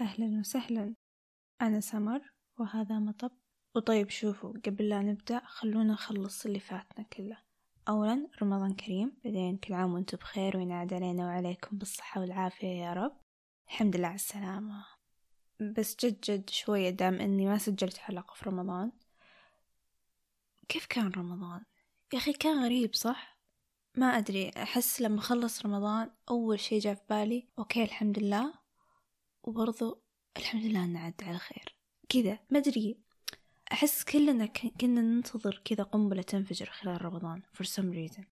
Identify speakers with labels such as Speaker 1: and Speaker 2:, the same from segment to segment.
Speaker 1: أهلا وسهلا. أنا سمر وهذا مطب. وطيب شوفوا قبل لا نبدأ خلونا نخلص اللي فاتنا كله أولا رمضان كريم. بعدين كل عام وأنتم بخير وينعاد علينا وعليكم بالصحة والعافية يا رب. الحمد لله على السلامة. بس جد جد شوية دام إني ما سجلت حلقة في رمضان. كيف كان رمضان؟ يا أخي كان غريب صح؟ ما أدري. أحس لما خلص رمضان أول شي جاء في بالي أوكي الحمد لله. وبرضو الحمد لله أنه عدى على خير. كذا ما أدري. أحس كلنا كنا ننتظر كذا قنبلة تنفجر خلال رمضان for some reason.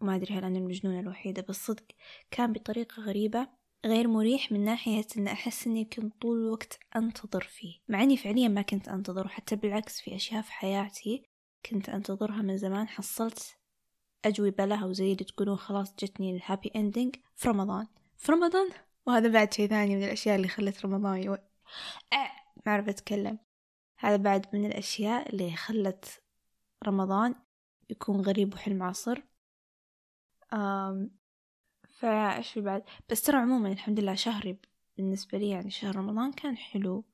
Speaker 1: وما أدري هل أنا المجنونة الوحيدة بس صدق كان بطريقة غريبة غير مريح من ناحية أن أحس أني كنت طول الوقت أنتظر فيه. مع أني فعليا ما كنت أنتظر وحتى بالعكس في أشياء في حياتي كنت أنتظرها من زمان حصلت أجوبة لها وزي اللي تقولون خلاص جتني ال happy ending في رمضان. في رمضان وهذا بعد شيء ثاني من الأشياء اللي خلت رمضان يو... أه ما أعرف أتكلم. هذا بعد من الأشياء اللي خلت رمضان يكون غريب وحلم عصر. أم فإيش في بعد؟ بس ترى عموما الحمد لله شهري بالنسبة لي يعني شهر رمضان كان حلو.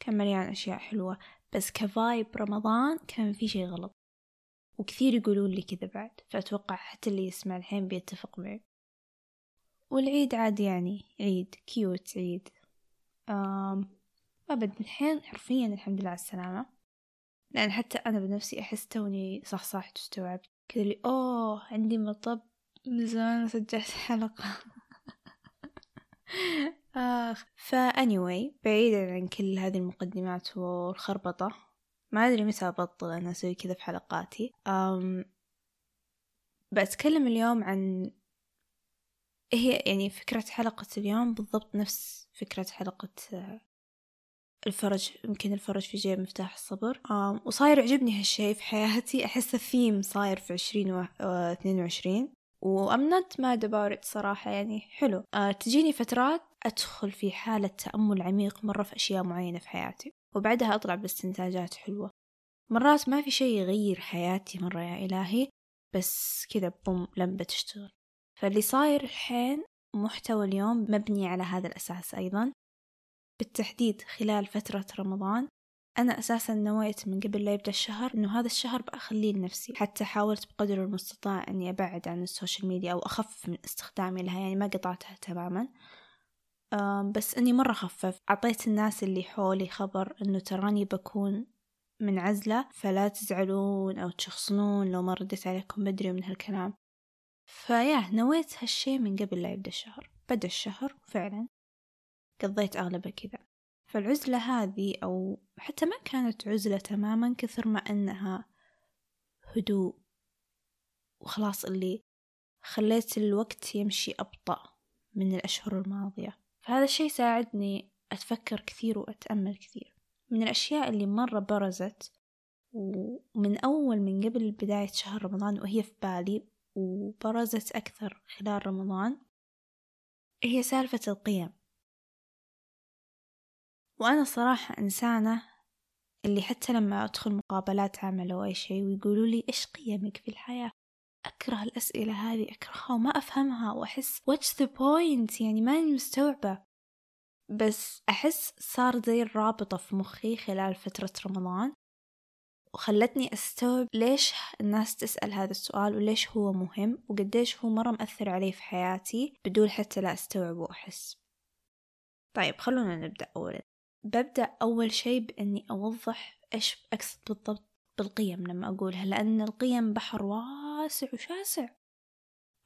Speaker 1: كان مليان أشياء حلوة. بس كفايب رمضان كان في شي غلط. وكثير يقولون لي كذا بعد. فأتوقع حتى اللي يسمع الحين بيتفق معي. والعيد عاد يعني عيد كيوت عيد. آم أبد الحين حرفيا الحمد لله على السلامة. لأن حتى أنا بنفسي أحس توني صحصحت واستوعبت كذا لي أوه عندي مطب. من زمان ما سجلت حلقة. آخ anyway بعيدا عن كل هذه المقدمات والخربطة ما أدري متى أبطل أنا أسوي كذا في حلقاتي. أم بتكلم اليوم عن هي يعني فكرة حلقة اليوم بالضبط نفس فكرة حلقة الفرج يمكن الفرج في جيب مفتاح الصبر. وصاير يعجبني هالشي في حياتي. أحس الثيم صاير في عشرين واثنين وعشرين. و I'm not mad about صراحة يعني حلو. أه تجيني فترات أدخل في حالة تأمل عميق مرة في أشياء معينة في حياتي وبعدها أطلع باستنتاجات حلوة. مرات ما في شي يغير حياتي مرة يا إلهي بس كذا boom لمبة تشتغل. فاللي صاير الحين محتوى اليوم مبني على هذا الأساس أيضا. بالتحديد خلال فترة رمضان أنا أساسا نويت من قبل لا يبدأ الشهر إنه هذا الشهر بأخليه لنفسي. حتى حاولت بقدر المستطاع إني أبعد عن ال social media أو أخفف من استخدامي لها يعني ما قطعتها تماما. بس إني مرة خفف أعطيت الناس اللي حولي خبر إنه تراني بكون منعزلة فلا تزعلون أو تشخصنون لو ما رديت عليكم بدري من هالكلام. فيا نويت هالشي من قبل لا يبدأ الشهر. بدأ الشهر وفعلا قضيت أغلبه كذا. فالعزلة هذه أو حتى ما كانت عزلة تماما كثر ما أنها هدوء. وخلاص اللي خليت الوقت يمشي أبطأ من الأشهر الماضية. فهذا الشي ساعدني أتفكر كثير وأتأمل كثير. من الأشياء اللي مرة برزت ومن أول من قبل بداية شهر رمضان وهي في بالي وبرزت أكثر خلال رمضان هي سالفة القيم. وأنا صراحة إنسانة اللي حتى لما أدخل مقابلات عمل أو أي شيء ويقولوا لي إيش قيمك في الحياة؟ أكره الأسئلة هذه أكرهها وما أفهمها وأحس what's the point يعني ماني مستوعبة. بس أحس صار زي الرابطة في مخي خلال فترة رمضان. وخلتني أستوعب ليش الناس تسأل هذا السؤال وليش هو مهم وقديش هو مرة مأثر علي في حياتي بدون حتى لا أستوعب وأحس. طيب خلونا نبدأ أولا. ببدأ أول شي بإني أوضح إيش أقصد بالضبط بالقيم لما أقولها لأن القيم بحر واسع وشاسع.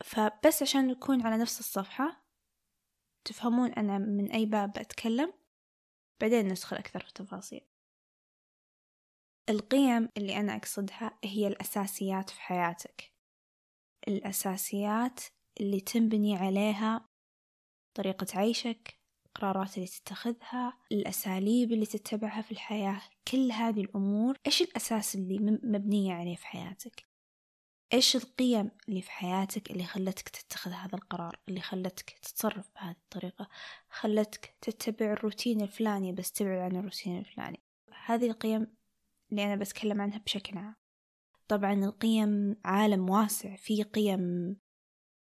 Speaker 1: فبس عشان نكون على نفس الصفحة تفهمون أنا من أي باب أتكلم؟ بعدين ندخل أكثر في التفاصيل. القيم اللي أنا أقصدها هي الأساسيات في حياتك. الأساسيات اللي تنبني عليها طريقة عيشك القرارات اللي تتخذها الأساليب اللي تتبعها في الحياة كل هذه الأمور. إيش الأساس اللي مبنية عليه في حياتك؟ إيش القيم اللي في حياتك اللي خلتك تتخذ هذا القرار اللي خلتك تتصرف بهذه الطريقة خلتك تتبع الروتين الفلاني بس تبعد عن الروتين الفلاني؟ هذه القيم اللي أنا بتكلم عنها بشكل عام. طبعا القيم عالم واسع في قيم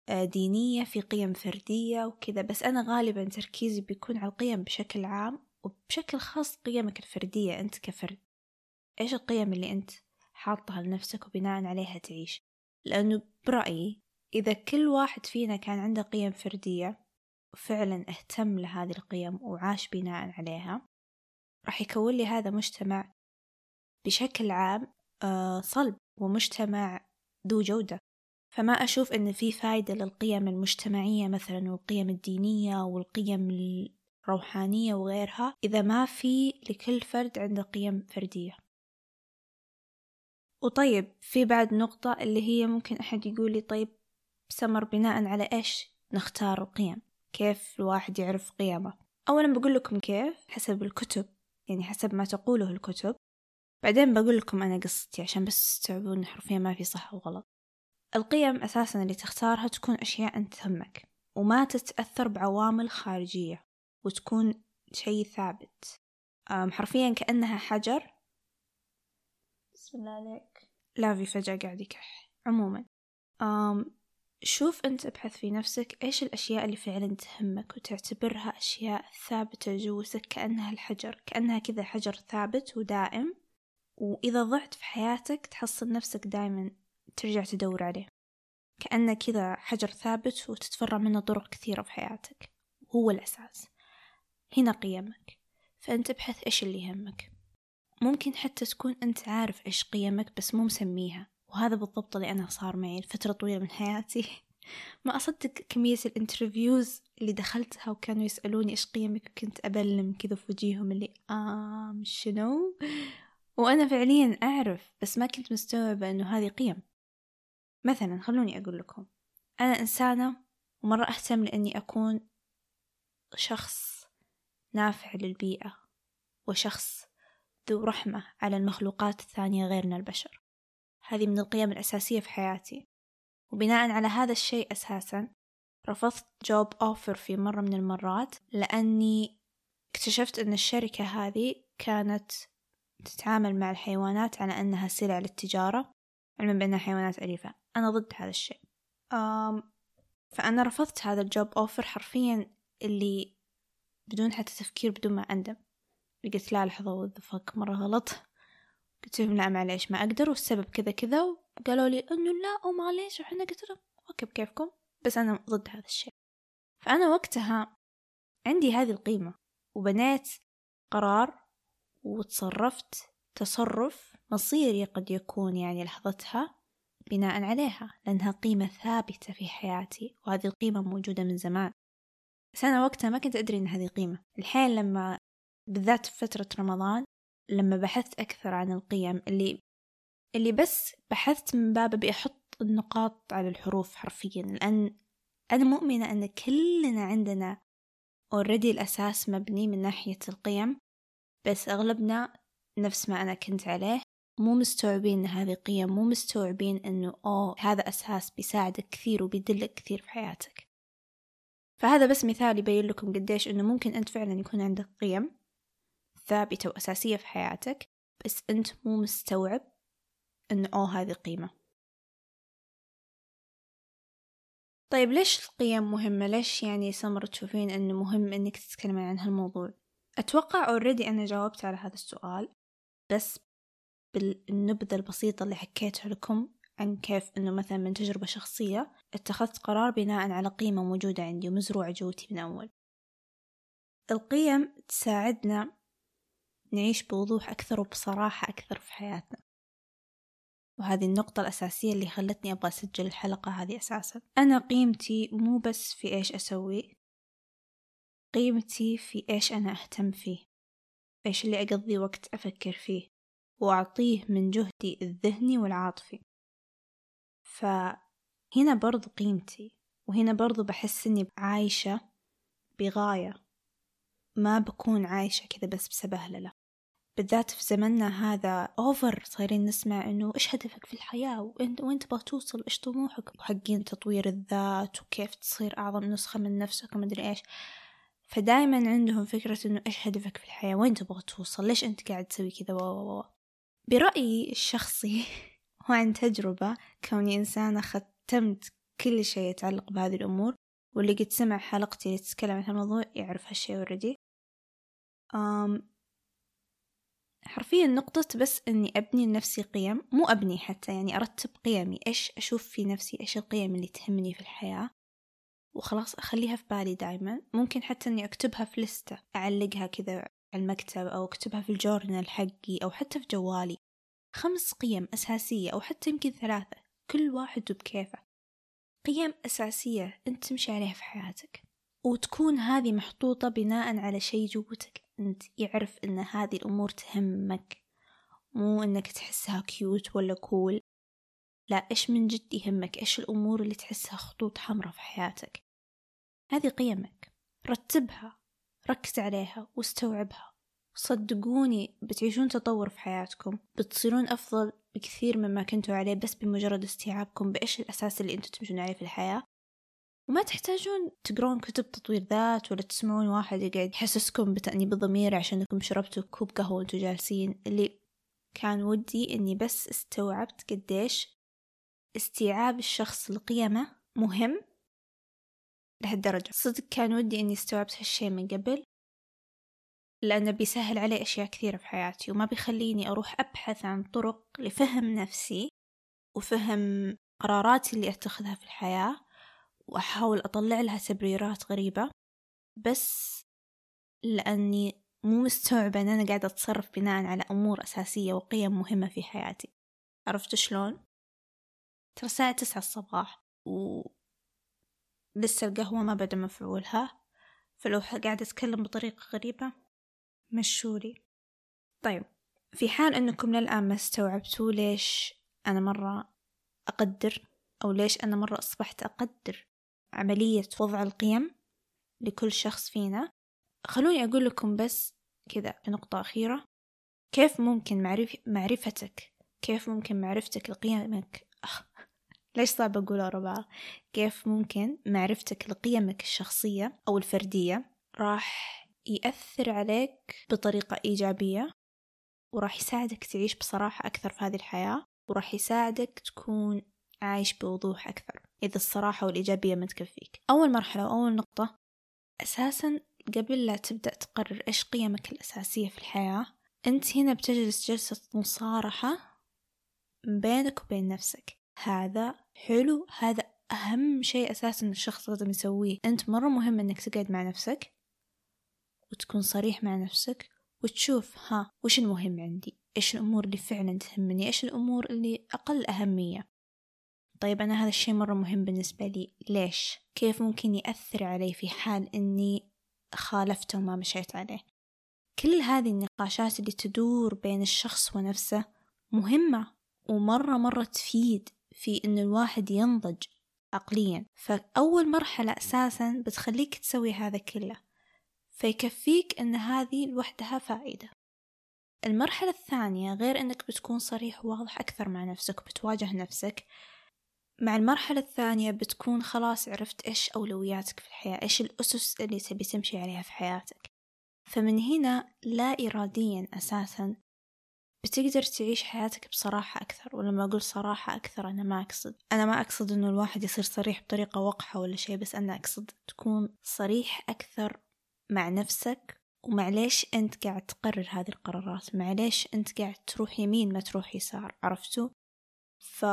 Speaker 1: آه، دينية في قيم فردية وكذا بس أنا غالبا تركيزي بيكون على القيم بشكل عام وبشكل خاص قيمك الفردية أنت كفرد. إيش القيم اللي أنت حاطها لنفسك وبناء عليها تعيش؟ لأنه برأيي إذا كل واحد فينا كان عنده قيم فردية وفعلا اهتم لهذه القيم وعاش بناء عليها راح يكون لي هذا مجتمع بشكل عام آه، صلب ومجتمع ذو جودة. فما أشوف أن في فايدة للقيم المجتمعية مثلا والقيم الدينية والقيم الروحانية وغيرها إذا ما في لكل فرد عنده قيم فردية. وطيب في بعد نقطة اللي هي ممكن أحد يقول لي طيب سمر بناء على إيش نختار القيم؟ كيف الواحد يعرف قيمه؟ أولا بقول لكم كيف حسب الكتب يعني حسب ما تقوله الكتب. بعدين بقول لكم أنا قصتي عشان بس تستوعبون حرفيا ما في صح وغلط. القيم أساسا اللي تختارها تكون أشياء أنت تهمك وما تتأثر بعوامل خارجية وتكون شيء ثابت. حرفيا كأنها حجر. بسم الله عليك. لافي فجأة قاعد يكح عموما. شوف أنت ابحث في نفسك إيش الأشياء اللي فعلا تهمك وتعتبرها أشياء ثابتة جوسك كأنها الحجر كأنها كذا حجر ثابت ودائم. وإذا ضعت في حياتك تحصل نفسك دايما ترجع تدور عليه. كأنه كذا حجر ثابت وتتفرع منه طرق كثيرة في حياتك. هو الأساس. هنا قيمك. فأنت ابحث إيش اللي يهمك. ممكن حتى تكون أنت عارف إيش قيمك بس مو مسميها. وهذا بالضبط اللي أنا صار معي لفترة طويلة من حياتي. ما أصدق كمية الانترفيوز اللي دخلتها وكانوا يسألوني إيش قيمك وكنت أبلم كذا في وجيههم اللي آم شنو؟ وأنا فعليا أعرف بس ما كنت مستوعبة أنه هذه قيم. مثلا خلوني أقول لكم. أنا إنسانة ومرة أهتم لأني أكون شخص نافع للبيئة وشخص ذو رحمة على المخلوقات الثانية غيرنا البشر. هذه من القيم الأساسية في حياتي. وبناء على هذا الشيء أساسا رفضت جوب أوفر في مرة من المرات لأني اكتشفت أن الشركة هذه كانت تتعامل مع الحيوانات على أنها سلع للتجارة علما بأنها حيوانات أليفة. أنا ضد هذا الشيء. أم فأنا رفضت هذا الجوب أوفر حرفيا اللي بدون حتى تفكير بدون ما أندم. قلت لا لحظة وذفك مرة غلط. قلت لهم لا معليش ما أقدر. والسبب كذا كذا وقالوا لي إنه لا ومعليش وحنا قلت لهم أوكي بكيفكم. بس أنا ضد هذا الشيء. فأنا وقتها عندي هذه القيمة وبنيت قرار وتصرفت تصرف مصيري قد يكون يعني لحظتها بناء عليها لأنها قيمة ثابتة في حياتي وهذه القيمة موجودة من زمان. بس أنا وقتها ما كنت أدري إن هذه قيمة. الحين لما بالذات في فترة رمضان لما بحثت أكثر عن القيم اللي اللي بس بحثت من باب أبي أحط النقاط على الحروف حرفيا لأن أنا مؤمنة أن كلنا عندنا اوريدي الأساس مبني من ناحية القيم. بس أغلبنا نفس ما أنا كنت عليه مو مستوعبين إن هذه قيم مو مستوعبين إنه أوه هذا أساس بيساعدك كثير وبيدلك كثير في حياتك فهذا بس مثال يبين لكم قديش إنه ممكن أنت فعلا يكون عندك قيم ثابتة وأساسية في حياتك بس أنت مو مستوعب إنه أوه هذه قيمة طيب ليش القيم مهمة؟ ليش يعني سمر تشوفين إنه مهم إنك تتكلمين عن هالموضوع؟ أتوقع أوريدي أنا جاوبت على هذا السؤال بس بالنبذة البسيطة اللي حكيتها لكم عن كيف إنه مثلا من تجربة شخصية اتخذت قرار بناء على قيمة موجودة عندي ومزروعة جوتي من أول. القيم تساعدنا نعيش بوضوح أكثر وبصراحة أكثر في حياتنا. وهذه النقطة الأساسية اللي خلتني أبغى أسجل الحلقة هذه أساسا. أنا قيمتي مو بس في إيش أسوي قيمتي في إيش أنا أهتم فيه إيش اللي أقضي وقت أفكر فيه وأعطيه من جهدي الذهني والعاطفي. فهنا برضو قيمتي وهنا برضو بحس إني عايشة بغاية. ما بكون عايشة كذا بس بسبهللة. بالذات في زمننا هذا أوفر صايرين نسمع إنه إيش هدفك في الحياة؟ وإنت وين تبغى توصل إيش طموحك؟ وحقين تطوير الذات وكيف تصير أعظم نسخة من نفسك ومدري إيش. فدايما عندهم فكرة إنه إيش هدفك في الحياة؟ وين تبغى توصل؟ ليش أنت قاعد تسوي كذا؟ و برأيي الشخصي وعن تجربة كوني إنسانة ختمت كل شيء يتعلق بهذه الأمور واللي قد سمع حلقتي اللي تتكلم عن الموضوع يعرف هالشي اوريدي حرفيا نقطة بس إني أبني لنفسي قيم مو أبني حتى يعني أرتب قيمي إيش أشوف في نفسي إيش القيم اللي تهمني في الحياة؟ وخلاص أخليها في بالي دايما. ممكن حتى إني أكتبها في لستة أعلقها كذا على المكتب أو أكتبها في الجورنال حقي أو حتى في جوالي. خمس قيم أساسية أو حتى يمكن ثلاثة. كل واحد بكيفه قيم أساسية أنت تمشي عليها في حياتك. وتكون هذه محطوطة بناء على شيء جوتك. أنت يعرف أن هذه الأمور تهمك. مو أنك تحسها كيوت ولا كول لا إيش من جد يهمك؟ إيش الأمور اللي تحسها خطوط حمراء في حياتك؟ هذه قيمك. رتبها ركز عليها واستوعبها. صدقوني بتعيشون تطور في حياتكم بتصيرون أفضل بكثير مما كنتوا عليه بس بمجرد استيعابكم بإيش الأساس اللي أنتوا تمشون عليه في الحياة. وما تحتاجون تقرون كتب تطوير ذات ولا تسمعون واحد يقعد يحسسكم بتأنيب الضمير عشانكم شربتوا كوب قهوة وأنتوا جالسين. اللي كان ودي إني بس استوعبت قديش استيعاب الشخص لقيمه مهم لهالدرجة. صدق كان ودي إني استوعبت هالشي من قبل لأنه بيسهل علي أشياء كثيرة في حياتي وما بيخليني أروح أبحث عن طرق لفهم نفسي وفهم قراراتي اللي أتخذها في الحياة وأحاول أطلع لها تبريرات غريبة. بس لأني مو مستوعبة أن أنا قاعدة أتصرف بناء على أمور أساسية وقيم مهمة في حياتي. عرفت شلون؟ ترى الساعة تسعة الصباح لسه القهوة ما بدأ مفعولها. فلو قاعدة أتكلم بطريقة غريبة مشولي طيب في حال أنكم للآن ما استوعبتوا ليش أنا مرة أقدر أو ليش أنا مرة أصبحت أقدر عملية وضع القيم لكل شخص فينا خلوني أقول لكم بس كذا نقطة أخيرة. كيف ممكن معرف معرفتك كيف ممكن معرفتك لقيمك ليش صعب أقول أربعة؟ كيف ممكن معرفتك لقيمك الشخصية أو الفردية راح يأثر عليك بطريقة إيجابية وراح يساعدك تعيش بصراحة أكثر في هذه الحياة وراح يساعدك تكون عايش بوضوح أكثر إذا الصراحة والإيجابية ما تكفيك. أول مرحلة وأول نقطة أساسا قبل لا تبدأ تقرر إيش قيمك الأساسية في الحياة أنت هنا بتجلس جلسة مصارحة بينك وبين نفسك. هذا حلو هذا أهم شيء أساسا الشخص لازم يسويه. أنت مرة مهم أنك تقعد مع نفسك وتكون صريح مع نفسك وتشوف ها وش المهم عندي؟ إيش الأمور اللي فعلا تهمني؟ إيش الأمور اللي أقل أهمية؟ طيب أنا هذا الشيء مرة مهم بالنسبة لي. ليش؟ كيف ممكن يأثر علي في حال أني خالفته وما مشيت عليه؟ كل هذه النقاشات اللي تدور بين الشخص ونفسه مهمة ومرة مرة تفيد. في أن الواحد ينضج عقليا. فأول مرحلة أساسا بتخليك تسوي هذا كله. فيكفيك أن هذه لوحدها فائدة. المرحلة الثانية غير أنك بتكون صريح وواضح أكثر مع نفسك وبتواجه نفسك مع المرحلة الثانية بتكون خلاص عرفت إيش أولوياتك في الحياة إيش الأسس اللي تبي تمشي عليها في حياتك. فمن هنا لا إراديا أساسا بتقدر تعيش حياتك بصراحة أكثر؟ ولما أقول صراحة أكثر أنا ما أقصد. أنا ما أقصد إنه الواحد يصير صريح بطريقة وقحة ولا شيء بس أنا أقصد تكون صريح أكثر مع نفسك. ومعليش أنت قاعد تقرر هذه القرارات؟ معليش أنت قاعد تروح يمين ما تروح يسار؟ عرفتوا؟ ف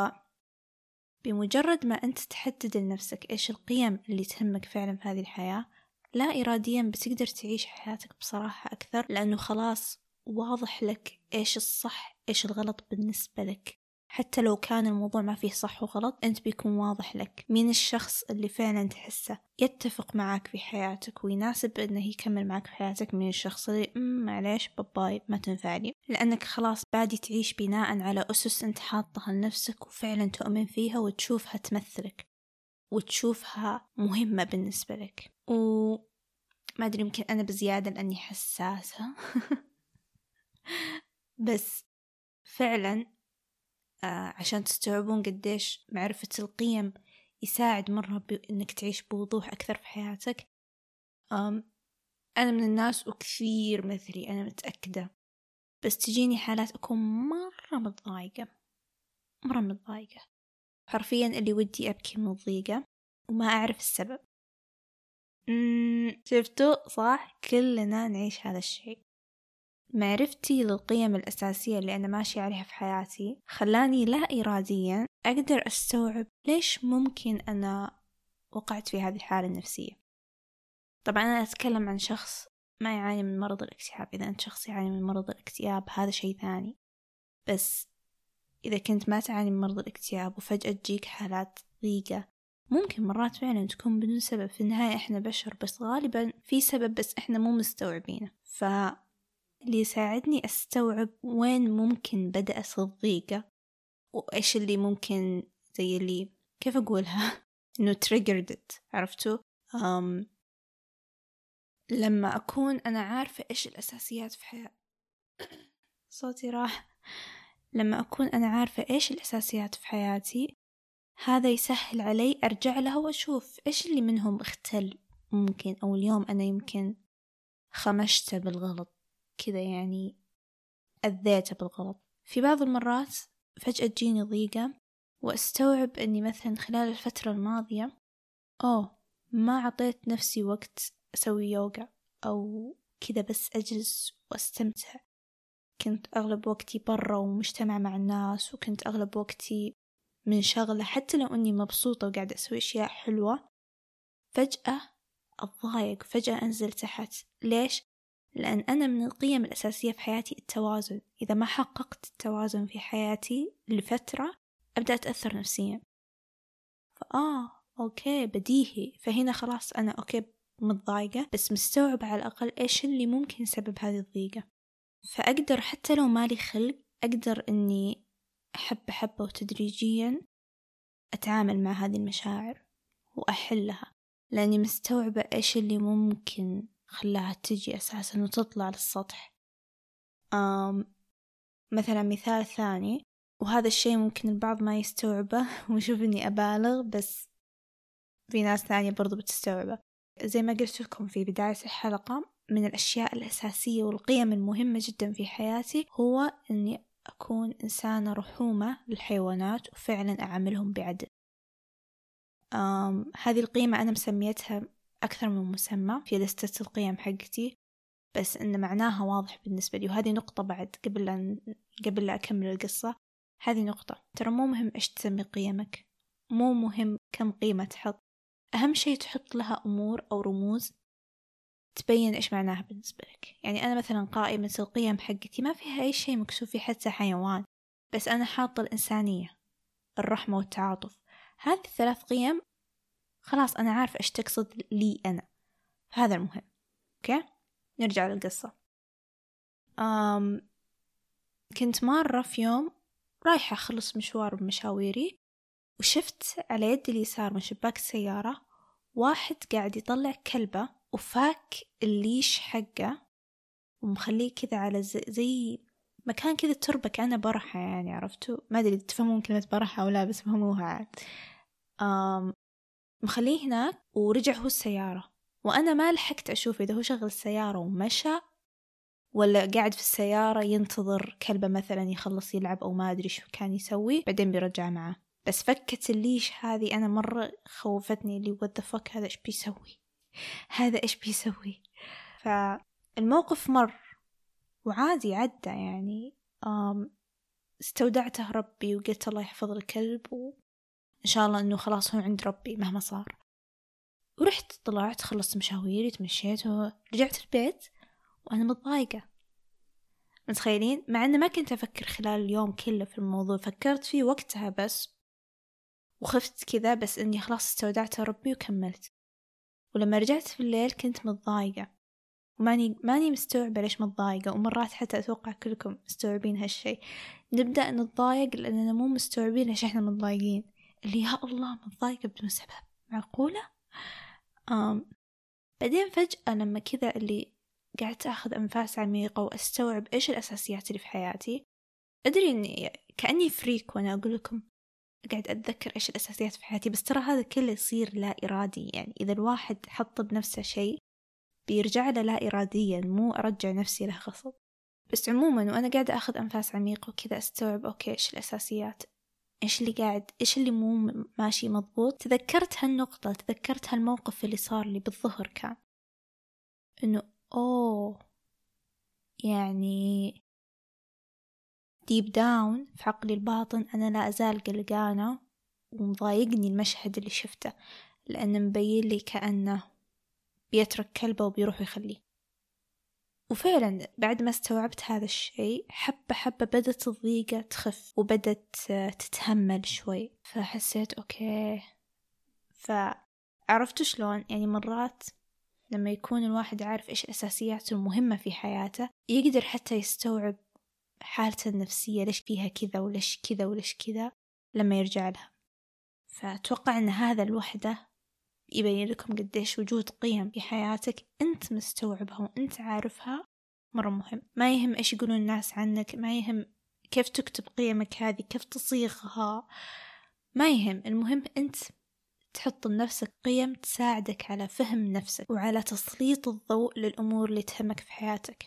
Speaker 1: بمجرد ما أنت تحدد لنفسك إيش القيم اللي تهمك فعلا في هذه الحياة لا إراديا بتقدر تعيش حياتك بصراحة أكثر لأنه خلاص واضح لك إيش الصح إيش الغلط بالنسبة لك. حتى لو كان الموضوع ما فيه صح وغلط أنت بيكون واضح لك مين الشخص اللي فعلا تحسه يتفق معك في حياتك ويناسب أنه يكمل معك في حياتك من الشخص اللي معليش باباي ما تنفع لي لأنك خلاص بادي تعيش بناء على أسس أنت حاطها لنفسك وفعلا تؤمن فيها وتشوفها تمثلك وتشوفها مهمة بالنسبة لك. و ما أدري يمكن أنا بزيادة لأني حساسة. بس فعلا آه، عشان تستوعبون قديش معرفة القيم يساعد مرة بإنك تعيش بوضوح أكثر في حياتك. أنا من الناس وكثير مثلي أنا متأكدة. بس تجيني حالات أكون مرة متضايقة. مرة متضايقة. حرفيا اللي ودي أبكي من الضيقة وما أعرف السبب. شفتوا؟ صح؟ كلنا نعيش هذا الشيء. معرفتي للقيم الأساسية اللي أنا ماشية عليها في حياتي؟ خلاني لا إراديا أقدر أستوعب ليش ممكن أنا وقعت في هذه الحالة النفسية. طبعا أنا أتكلم عن شخص ما يعاني من مرض الاكتئاب. إذا أنت شخص يعاني من مرض الاكتئاب هذا شيء ثاني. بس إذا كنت ما تعاني من مرض الاكتئاب وفجأة تجيك حالات ضيقة ممكن مرات فعلا تكون بدون سبب. في النهاية إحنا بشر بس غالبا في سبب بس إحنا مو مستوعبينه. فاللي يساعدني أستوعب وين ممكن بدأت الضيقة وإيش اللي ممكن زي اللي كيف أقولها؟ إنه triggered it عرفتوا؟ um, لما أكون أنا عارفة إيش الأساسيات في حياتي صوتي راح. لما أكون أنا عارفة إيش الأساسيات في حياتي هذا يسهل علي أرجع لها وأشوف إيش اللي منهم اختل ممكن أو اليوم أنا يمكن خمشته بالغلط. كذا يعني أذيته بالغلط. في بعض المرات فجأة تجيني ضيقة وأستوعب أني مثلا خلال الفترة الماضية أوه ما عطيت نفسي وقت أسوي يوغا أو كذا بس أجلس وأستمتع. كنت أغلب وقتي برا ومجتمع مع الناس وكنت أغلب وقتي من شغلة حتى لو أني مبسوطة وقاعدة أسوي أشياء حلوة فجأة أتضايق فجأة أنزل تحت. ليش؟ لأن أنا من القيم الأساسية في حياتي التوازن. إذا ما حققت التوازن في حياتي لفترة أبدأ أتأثر نفسيا. فآه okay بديهي. فهنا خلاص أنا okay متضايقة بس مستوعبة على الأقل إيش اللي ممكن سبب هذه الضيقة. فأقدر حتى لو مالي خلق أقدر إني حبة حبة وتدريجيا أتعامل مع هذه المشاعر وأحلها. لأني مستوعبة إيش اللي ممكن خلاها تجي أساسا وتطلع للسطح. أم مثلا مثال ثاني وهذا الشيء ممكن البعض ما يستوعبه ويشوف إني أبالغ بس في ناس ثانية برضو بتستوعبه. زي ما قلت لكم في بداية الحلقة من الأشياء الأساسية والقيم المهمة جدا في حياتي هو إني أكون إنسانة رحومة للحيوانات وفعلا أعاملهم بعدل. أم هذه القيمة أنا مسميتها أكثر من مسمى في لستة القيم حقتي بس إن معناها واضح بالنسبة لي وهذه نقطة بعد قبل أن قبل لا أكمل القصة. هذه نقطة. ترى مو مهم إيش تسمي قيمك مو مهم كم قيمة تحط. أهم شيء تحط لها أمور أو رموز تبين إيش معناها بالنسبة لك. يعني أنا مثلا قائمة القيم حقتي ما فيها أي شيء مكتوب فيه حتى حيوان. بس أنا حاطة الإنسانية الرحمة والتعاطف. هذه الثلاث قيم خلاص أنا عارفة إيش تقصد لي أنا. فهذا المهم. أوكي؟ نرجع للقصة. أم كنت مرة في يوم رايحة أخلص مشوار بمشاويري وشفت على يدي اليسار من شباك السيارة واحد قاعد يطلع كلبة وفاك الليش حقه ومخليه كذا على زي, مكان كذا تربة كأنه برحة يعني عرفتوا؟ ما أدري تفهمون كلمة برحة أو لا بس فهموها عاد. مخليه هناك ورجع هو السيارة. وأنا ما لحقت أشوف إذا هو شغل السيارة ومشى ولا قاعد في السيارة ينتظر كلبة مثلا يخلص يلعب أو ما أدري شو كان يسوي بعدين بيرجع معاه بس فكة الليش هذه أنا مرة خوفتني اللي what the fuck هذا إيش بيسوي؟ هذا إيش بيسوي؟ فالموقف مر وعادي عدى يعني. استودعته ربي وقلت الله يحفظ الكلب وإن شاء الله إنه خلاص هو عند ربي مهما صار. ورحت طلعت خلصت مشاويري تمشيت ورجعت البيت وأنا متضايقة. متخيلين؟ مع أنه ما كنت أفكر خلال اليوم كله في الموضوع فكرت فيه وقتها بس. وخفت كذا بس إني خلاص استودعت ربي وكملت. ولما رجعت في الليل كنت متضايقة. وماني ماني مستوعبة ليش متضايقة ومرات حتى أتوقع كلكم مستوعبين هالشي. نبدأ نتضايق لأننا مو مستوعبين ليش إحنا متضايقين. اللي يا الله متضايقة بدون سبب معقولة؟ أم بعدين فجأة لما كذا اللي قعدت أخذ أنفاس عميقة وأستوعب إيش الأساسيات اللي في حياتي أدري إني كأني فريك وأنا أقول لكم قاعد أتذكر إيش الأساسيات في حياتي بس ترى هذا كله يصير لا إرادي. يعني إذا الواحد حط بنفسه شيء بيرجع له لا إراديا مو أرجع نفسي له غصب. بس عموما وأنا قاعدة أخذ أنفاس عميقة وكذا أستوعب okay إيش الأساسيات. إيش اللي قاعد إيش اللي مو ماشي مضبوط؟ تذكرت هالنقطة تذكرت هالموقف اللي صار لي بالظهر كان. إنه أوه يعني deep down في عقلي الباطن أنا لا أزال قلقانة ومضايقني المشهد اللي شفته لأنه مبين لي كأنه بيترك كلبه وبيروح يخليه. وفعلا بعد ما استوعبت هذا الشيء حبة حبة بدت الضيقة تخف وبدت تتهمل شوي. فحسيت أوكي. فعرفت شلون؟ يعني مرات لما يكون الواحد عارف إيش أساسياته المهمة في حياته يقدر حتى يستوعب حالته النفسية ليش فيها كذا وليش كذا وليش كذا لما يرجع لها. فأتوقع أن هذا الوحدة يبين لكم قديش وجود قيم في حياتك أنت مستوعبها وأنت عارفها مرة مهم. ما يهم إيش يقولون الناس عنك ما يهم كيف تكتب قيمك هذه كيف تصيغها. ما يهم المهم أنت تحط لنفسك قيم تساعدك على فهم نفسك وعلى تسليط الضوء للأمور اللي تهمك في حياتك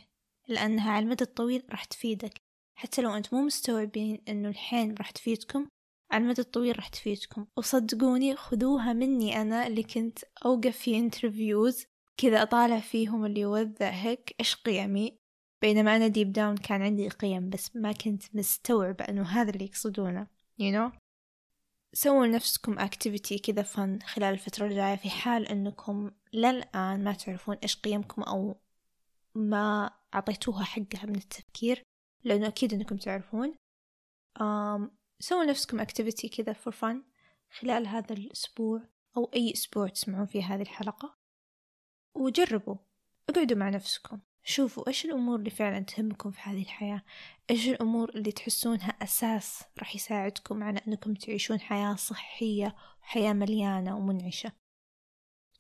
Speaker 1: لأنها على المدى الطويل راح تفيدك. حتى لو أنت مو مستوعبين أنه الحين راح تفيدكم على المدى الطويل راح تفيدكم. وصدقوني خذوها مني أنا اللي كنت أوقف في interviews كذا أطالع فيهم اللي يوزع هيك إيش قيمي. بينما أنا deep down كان عندي قيم بس ما كنت مستوعبة أنه هذا اللي يقصدونه you know. سووا لنفسكم activity كذا fun خلال الفترة الجاية في حال أنكم للآن ما تعرفون إيش قيمكم أو ما أعطيتوها حقها من التفكير لأنه أكيد أنكم تعرفون. سووا نفسكم activity كذا for fun خلال هذا الأسبوع أو أي أسبوع تسمعون فيه هذه الحلقة. وجربوا اقعدوا مع نفسكم شوفوا إيش الأمور اللي فعلا تهمكم في هذه الحياة إيش الأمور اللي تحسونها أساس راح يساعدكم على أنكم تعيشون حياة صحية وحياة مليانة ومنعشة.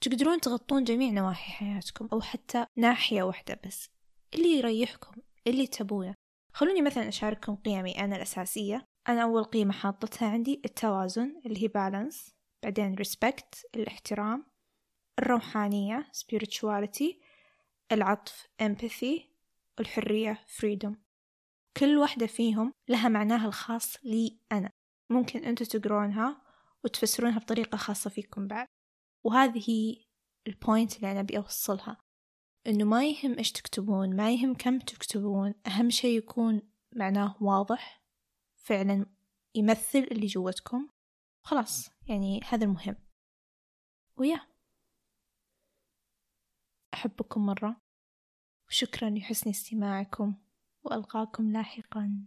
Speaker 1: تقدرون تغطون جميع نواحي حياتكم أو حتى ناحية واحدة بس اللي يريحكم اللي تبونه. خلوني مثلا أشارككم قيمي أنا الأساسية. أنا أول قيمة حاطتها عندي التوازن اللي هي بالانس بعدين respect الاحترام الروحانية spirituality العطف empathy الحرية freedom. كل واحدة فيهم لها معناها الخاص لي أنا. ممكن أنتوا تقرونها وتفسرونها بطريقة خاصة فيكم بعد. وهذه هي البوينت اللي أنا أبي أوصلها. إنه ما يهم إيش تكتبون ما يهم كم تكتبون أهم شي يكون معناه واضح. فعلا يمثل اللي جوتكم خلاص يعني هذا المهم. ويا. أحبكم مرة. وشكرا لحسن استماعكم. وألقاكم لاحقا.